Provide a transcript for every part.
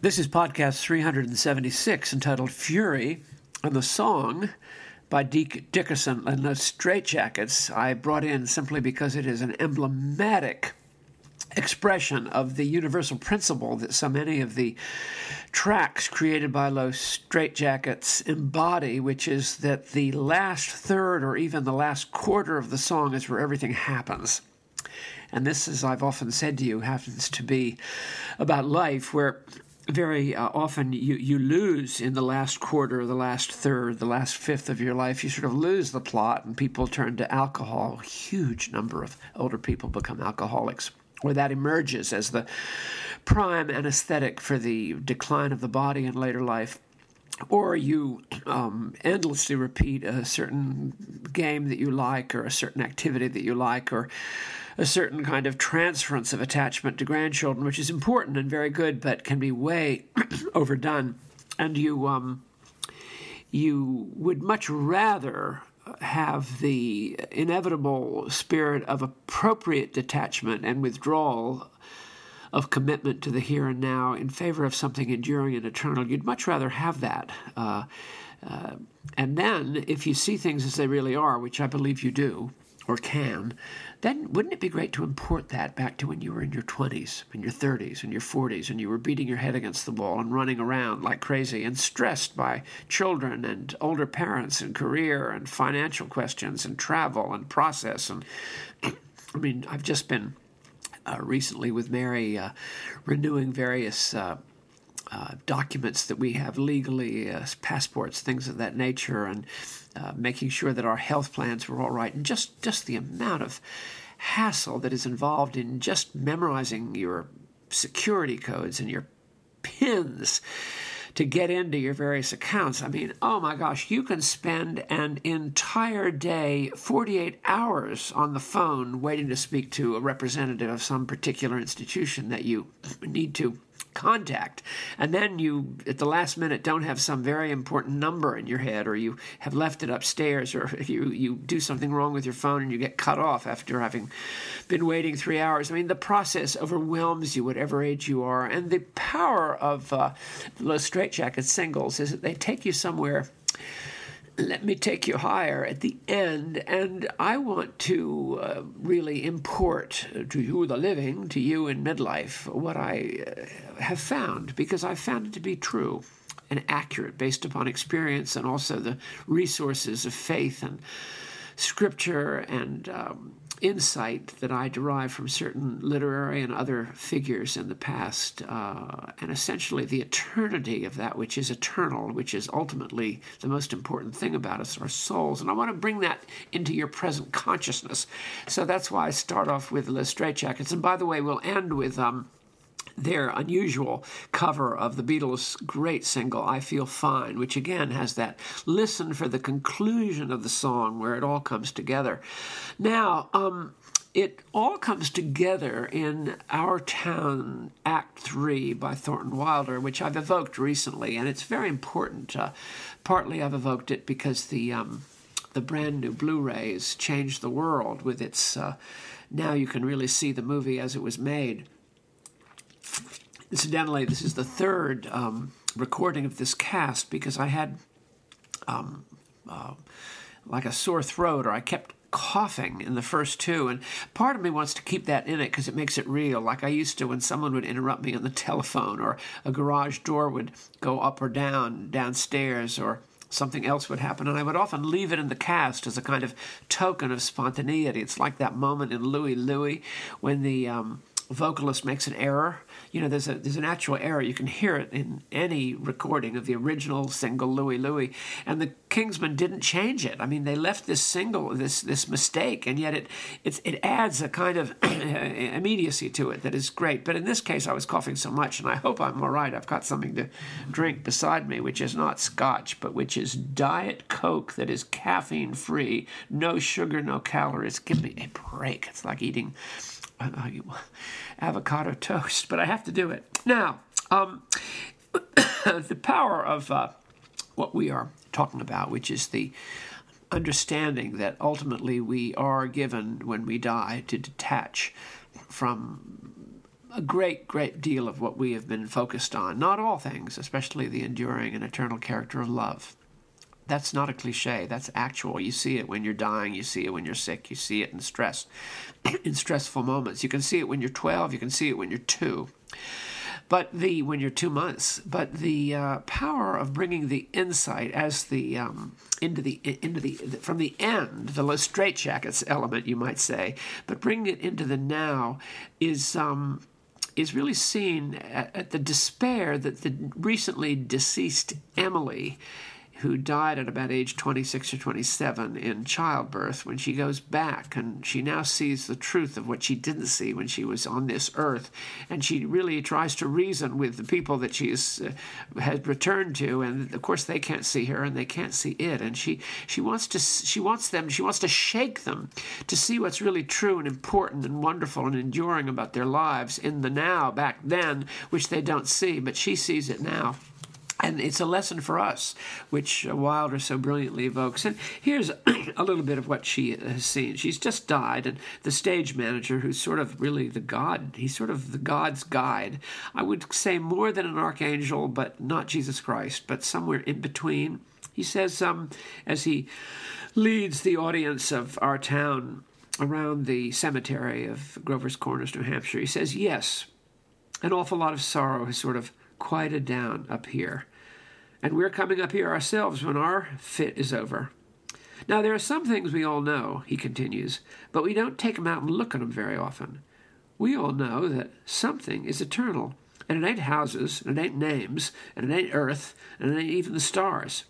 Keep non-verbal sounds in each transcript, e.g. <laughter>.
This is podcast 376 entitled Fury, and the song by Deke Dickerson and the Straitjackets I brought in simply because it is an emblematic expression of the universal principle that so many of the tracks created by Los Straitjackets embody, which is that the last third or even the last quarter of the song is where everything happens. And this, as I've often said to you, happens to be about life, where very uh, often you, you lose in the last quarter, the last third, the last fifth of your life. You sort of lose the plot, and people turn to alcohol. A huge number of older people become alcoholics, where that emerges as the prime anesthetic for the decline of the body in later life. Or you um, endlessly repeat a certain game that you like, or a certain activity that you like, or a certain kind of transference of attachment to grandchildren, which is important and very good, but can be way <clears throat> overdone. And you um, you would much rather have the inevitable spirit of appropriate detachment and withdrawal of commitment to the here and now in favor of something enduring and eternal. You'd much rather have that. Uh, uh, and then, if you see things as they really are, which I believe you do or can, then wouldn't it be great to import that back to when you were in your 20s, in your 30s, in your 40s, and you were beating your head against the wall and running around like crazy and stressed by children and older parents and career and financial questions and travel and process? And <clears throat> I mean, I've just been uh, recently with Mary uh, renewing various. Uh, uh, documents that we have legally, uh, passports, things of that nature, and uh, making sure that our health plans were all right, and just just the amount of hassle that is involved in just memorizing your security codes and your pins to get into your various accounts. I mean, oh my gosh, you can spend an entire day, 48 hours on the phone waiting to speak to a representative of some particular institution that you need to contact. And then you, at the last minute, don't have some very important number in your head, or you have left it upstairs, or you, you do something wrong with your phone and you get cut off after having been waiting three hours. I mean, the process overwhelms you, whatever age you are. And the power of uh, the straitjacket singles is that they take you somewhere let me take you higher at the end. And I want to uh, really import to you, the living, to you in midlife, what I uh, have found, because I've found it to be true and accurate based upon experience and also the resources of faith and scripture and um, insight that I derive from certain literary and other figures in the past, uh, and essentially the eternity of that which is eternal, which is ultimately the most important thing about us, our souls. And I want to bring that into your present consciousness. So that's why I start off with the straitjackets. And by the way, we'll end with. Um, their unusual cover of the Beatles' great single, I Feel Fine, which again has that listen for the conclusion of the song where it all comes together. Now, um, it all comes together in Our Town Act 3 by Thornton Wilder, which I've evoked recently, and it's very important. Uh, partly I've evoked it because the, um, the brand new Blu rays changed the world with its. Uh, now you can really see the movie as it was made. Incidentally, this is the third um, recording of this cast because I had um, uh, like a sore throat, or I kept coughing in the first two, and part of me wants to keep that in it because it makes it real. Like I used to when someone would interrupt me on the <laughs> telephone, or a garage door would go up or down downstairs, or something else would happen, and I would often leave it in the cast as a kind of token of spontaneity. It's like that moment in Louie Louie when the um, vocalist makes an error. You know, there's a there's an actual error. You can hear it in any recording of the original single Louie Louie, and the Kingsmen didn't change it. I mean, they left this single this this mistake, and yet it it it adds a kind of <clears throat> immediacy to it that is great. But in this case, I was coughing so much, and I hope I'm all right. I've got something to drink beside me, which is not scotch, but which is Diet Coke that is caffeine free, no sugar, no calories. Give me a break. It's like eating avocado toast, but I have to do it. Now, um, <coughs> the power of uh, what we are talking about, which is the understanding that ultimately we are given when we die to detach from a great, great deal of what we have been focused on. Not all things, especially the enduring and eternal character of love. That's not a cliche. That's actual. You see it when you're dying. You see it when you're sick. You see it in stress, <clears throat> in stressful moments. You can see it when you're 12. You can see it when you're two. But the when you're two months, but the uh, power of bringing the insight as the um, into the into the from the end, the straitjackets element, you might say, but bringing it into the now is. Um, is really seen at, at the despair that the recently deceased Emily who died at about age 26 or 27 in childbirth, when she goes back and she now sees the truth of what she didn't see when she was on this earth, and she really tries to reason with the people that she uh, has returned to, and of course they can't see her and they can't see it, and she she wants to she wants them she wants to shake them to see what's really true and important and wonderful and enduring about their lives in the now back then, which they don't see, but she sees it now. And it's a lesson for us, which Wilder so brilliantly evokes. And here's <clears throat> a little bit of what she has seen. She's just died, and the stage manager, who's sort of really the God, he's sort of the God's guide. I would say more than an archangel, but not Jesus Christ, but somewhere in between. He says, um, as he leads the audience of our town around the cemetery of Grover's Corners, New Hampshire, he says, Yes, an awful lot of sorrow has sort of quieted down up here. And we're coming up here ourselves when our fit is over. Now, there are some things we all know, he continues, but we don't take 'em out and look at 'em very often. We all know that something is eternal, and it ain't houses, and it ain't names, and it ain't earth, and it ain't even the stars.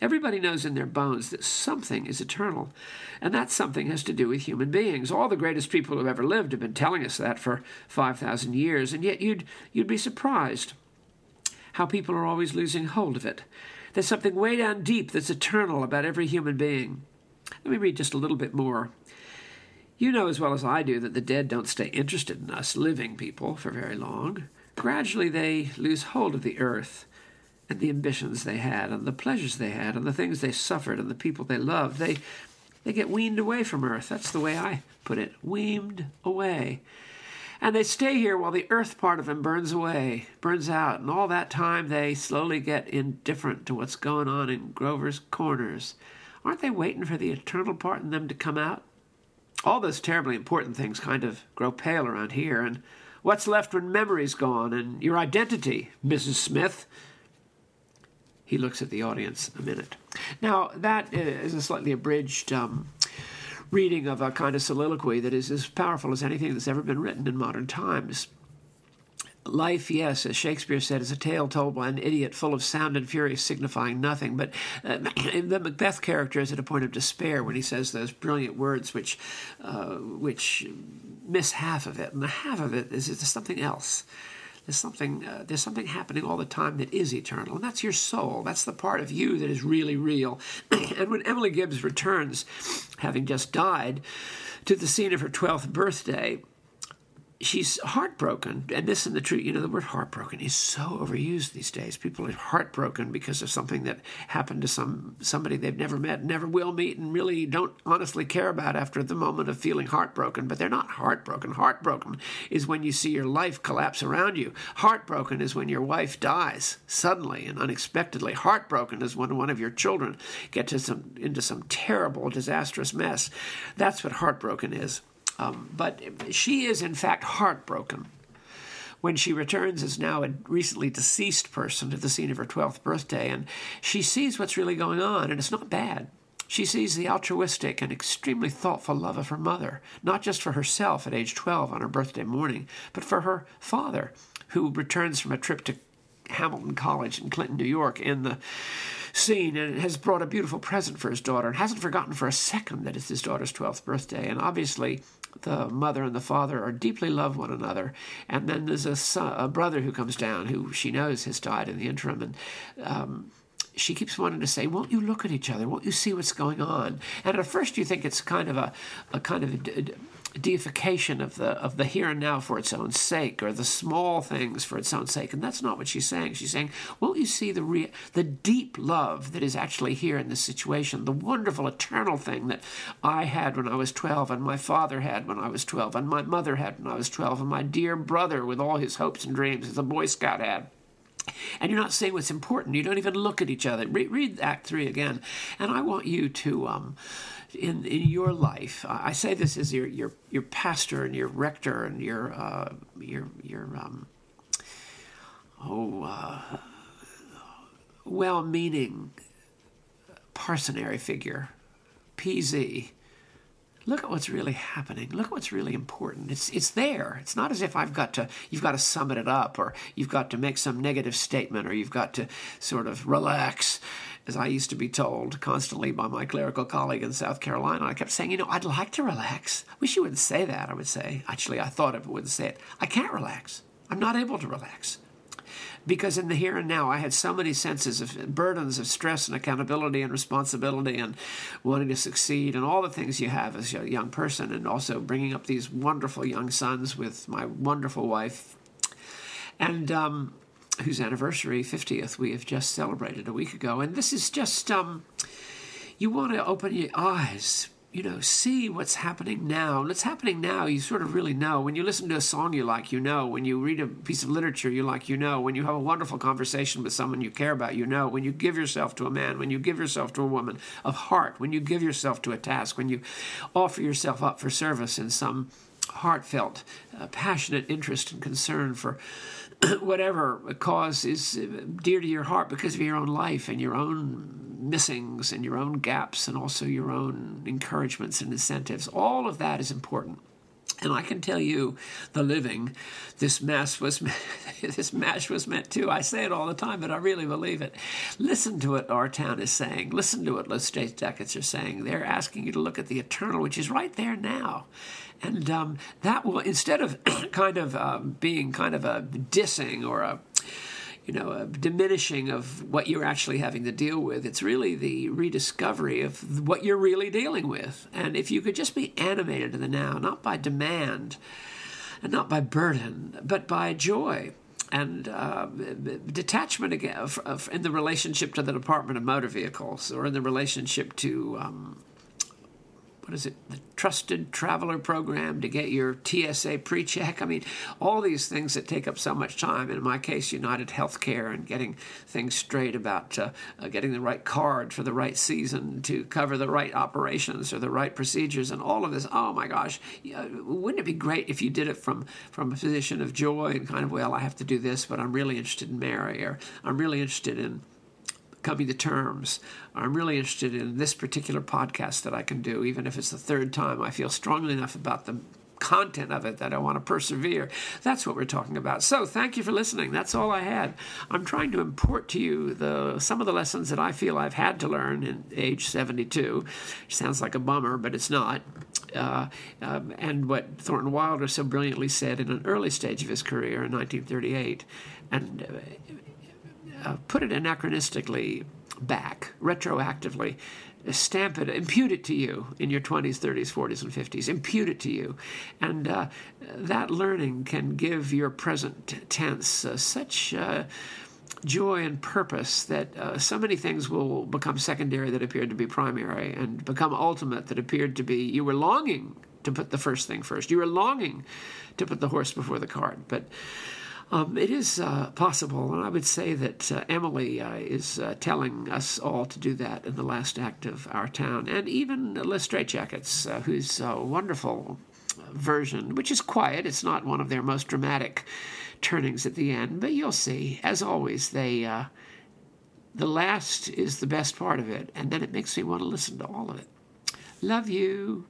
Everybody knows in their bones that something is eternal, and that something has to do with human beings. All the greatest people who've ever lived have been telling us that for 5,000 years, and yet you'd, you'd be surprised how people are always losing hold of it. There's something way down deep that's eternal about every human being. Let me read just a little bit more. You know as well as I do that the dead don't stay interested in us living people for very long. Gradually they lose hold of the earth and the ambitions they had and the pleasures they had and the things they suffered and the people they loved. They they get weaned away from earth. That's the way I put it. Weaned away. And they stay here while the earth part of them burns away, burns out, and all that time they slowly get indifferent to what's going on in Grover's Corners. Aren't they waiting for the eternal part in them to come out? All those terribly important things kind of grow pale around here, and what's left when memory's gone and your identity, Mrs. Smith? He looks at the audience a minute. Now, that is a slightly abridged um, reading of a kind of soliloquy that is as powerful as anything that's ever been written in modern times. Life, yes, as Shakespeare said, is a tale told by an idiot full of sound and fury signifying nothing. But uh, <clears throat> the Macbeth character is at a point of despair when he says those brilliant words which, uh, which miss half of it. And the half of it is, is something else. There's something, uh, there's something happening all the time that is eternal, and that's your soul. That's the part of you that is really real. <clears throat> and when Emily Gibbs returns, having just died, to the scene of her 12th birthday, she's heartbroken. And this and the truth, you know, the word heartbroken is so overused these days. People are heartbroken because of something that happened to some somebody they've never met, never will meet, and really don't honestly care about after the moment of feeling heartbroken. But they're not heartbroken. Heartbroken is when you see your life collapse around you. Heartbroken is when your wife dies suddenly and unexpectedly. Heartbroken is when one of your children gets some, into some terrible, disastrous mess. That's what heartbroken is. Um, but she is, in fact, heartbroken when she returns as now a recently deceased person to the scene of her 12th birthday, and she sees what's really going on, and it's not bad. She sees the altruistic and extremely thoughtful love of her mother, not just for herself at age 12 on her birthday morning, but for her father, who returns from a trip to Hamilton College in Clinton, New York, in the scene and has brought a beautiful present for his daughter and hasn't forgotten for a second that it's his daughter's 12th birthday. And obviously, the mother and the father are deeply love one another. And then there's a, son, a brother who comes down who she knows has died in the interim. And um, she keeps wanting to say, "Won't you look at each other? Won't you see what's going on?" And at first, you think it's kind of a, a kind of a, deification of the of the here and now for its own sake, or the small things for its own sake. And that's not what she's saying. She's saying, won't you see the re- the deep love that is actually here in this situation, the wonderful eternal thing that I had when I was twelve, and my father had when I was twelve, and my mother had when I was twelve, and my dear brother with all his hopes and dreams as a Boy Scout had and you're not saying what's important. You don't even look at each other. Re- read Act Three again, and I want you to, um, in in your life, I say this as your your your pastor and your rector and your uh, your your um, oh uh, well-meaning parsonary figure, PZ look at what's really happening. Look at what's really important. It's it's there. It's not as if I've got to you've got to sum it up or you've got to make some negative statement or you've got to sort of relax. As I used to be told constantly by my clerical colleague in South Carolina, I kept saying, you know, I'd like to relax. I Wish you wouldn't say that, I would say. Actually, I thought it wouldn't say it. I can't relax. I'm not able to relax because in the here and now I had so many senses of burdens of stress and accountability and responsibility and wanting to succeed and all the things you have as a young person and also bringing up these wonderful young sons with my wonderful wife and um, whose anniversary 50th we have just celebrated a week ago and this is just um, you want to open your eyes you know, see what's happening now. What's happening now, you sort of really know. When you listen to a song you like, you know. When you read a piece of literature you like, you know. When you have a wonderful conversation with someone you care about, you know. When you give yourself to a man, when you give yourself to a woman of heart, when you give yourself to a task, when you offer yourself up for service in some heartfelt, uh, passionate interest and concern for <clears throat> whatever cause is uh, dear to your heart because of your own life and your own missings and your own gaps and also your own encouragements and incentives. All of that is important. And I can tell you, the living, this mass was <laughs> this mash was meant to. I say it all the time, but I really believe it. Listen to what our town is saying. Listen to what Los Straitjackets are saying. They're asking you to look at the eternal, which is right there now, and um, that will instead of <clears throat> kind of um, being kind of a dissing or a you know, a diminishing of what you're actually having to deal with. It's really the rediscovery of what you're really dealing with. And if you could just be animated in the now, not by demand and not by burden, but by joy and uh, detachment again in the relationship to the Department of Motor Vehicles or in the relationship to um, what is it, the Trusted Traveler Program to get your TSA pre check. I mean, all these things that take up so much time. In my case, United Healthcare and getting things straight about uh, uh, getting the right card for the right season to cover the right operations or the right procedures and all of this. Oh my gosh, wouldn't it be great if you did it from, from a position of joy and kind of, well, I have to do this, but I'm really interested in Mary or I'm really interested in coming to terms. I'm really interested in this particular podcast that I can do, even if it's the third time. I feel strongly enough about the content of it that I want to persevere. That's what we're talking about. So thank you for listening. That's all I had. I'm trying to import to you the some of the lessons that I feel I've had to learn in age 72. Sounds like a bummer, but it's not. Uh, um, and what Thornton Wilder so brilliantly said in an early stage of his career in 1938. And uh, uh, put it anachronistically back, retroactively, stamp it, impute it to you in your 20s, 30s, 40s, and 50s. Impute it to you. And uh, that learning can give your present tense uh, such uh, joy and purpose that uh, so many things will become secondary that appeared to be primary and become ultimate that appeared to be you were longing to put the first thing first. You were longing to put the horse before the cart. But um, it is uh, possible, and I would say that uh, Emily uh, is uh, telling us all to do that in the last act of Our Town, and even Los Straitjackets, uh, whose uh, wonderful version, which is quiet, it's not one of their most dramatic turnings at the end, but you'll see. As always, they the last is the best part of it, and then it makes me want to listen to all of it. Love you.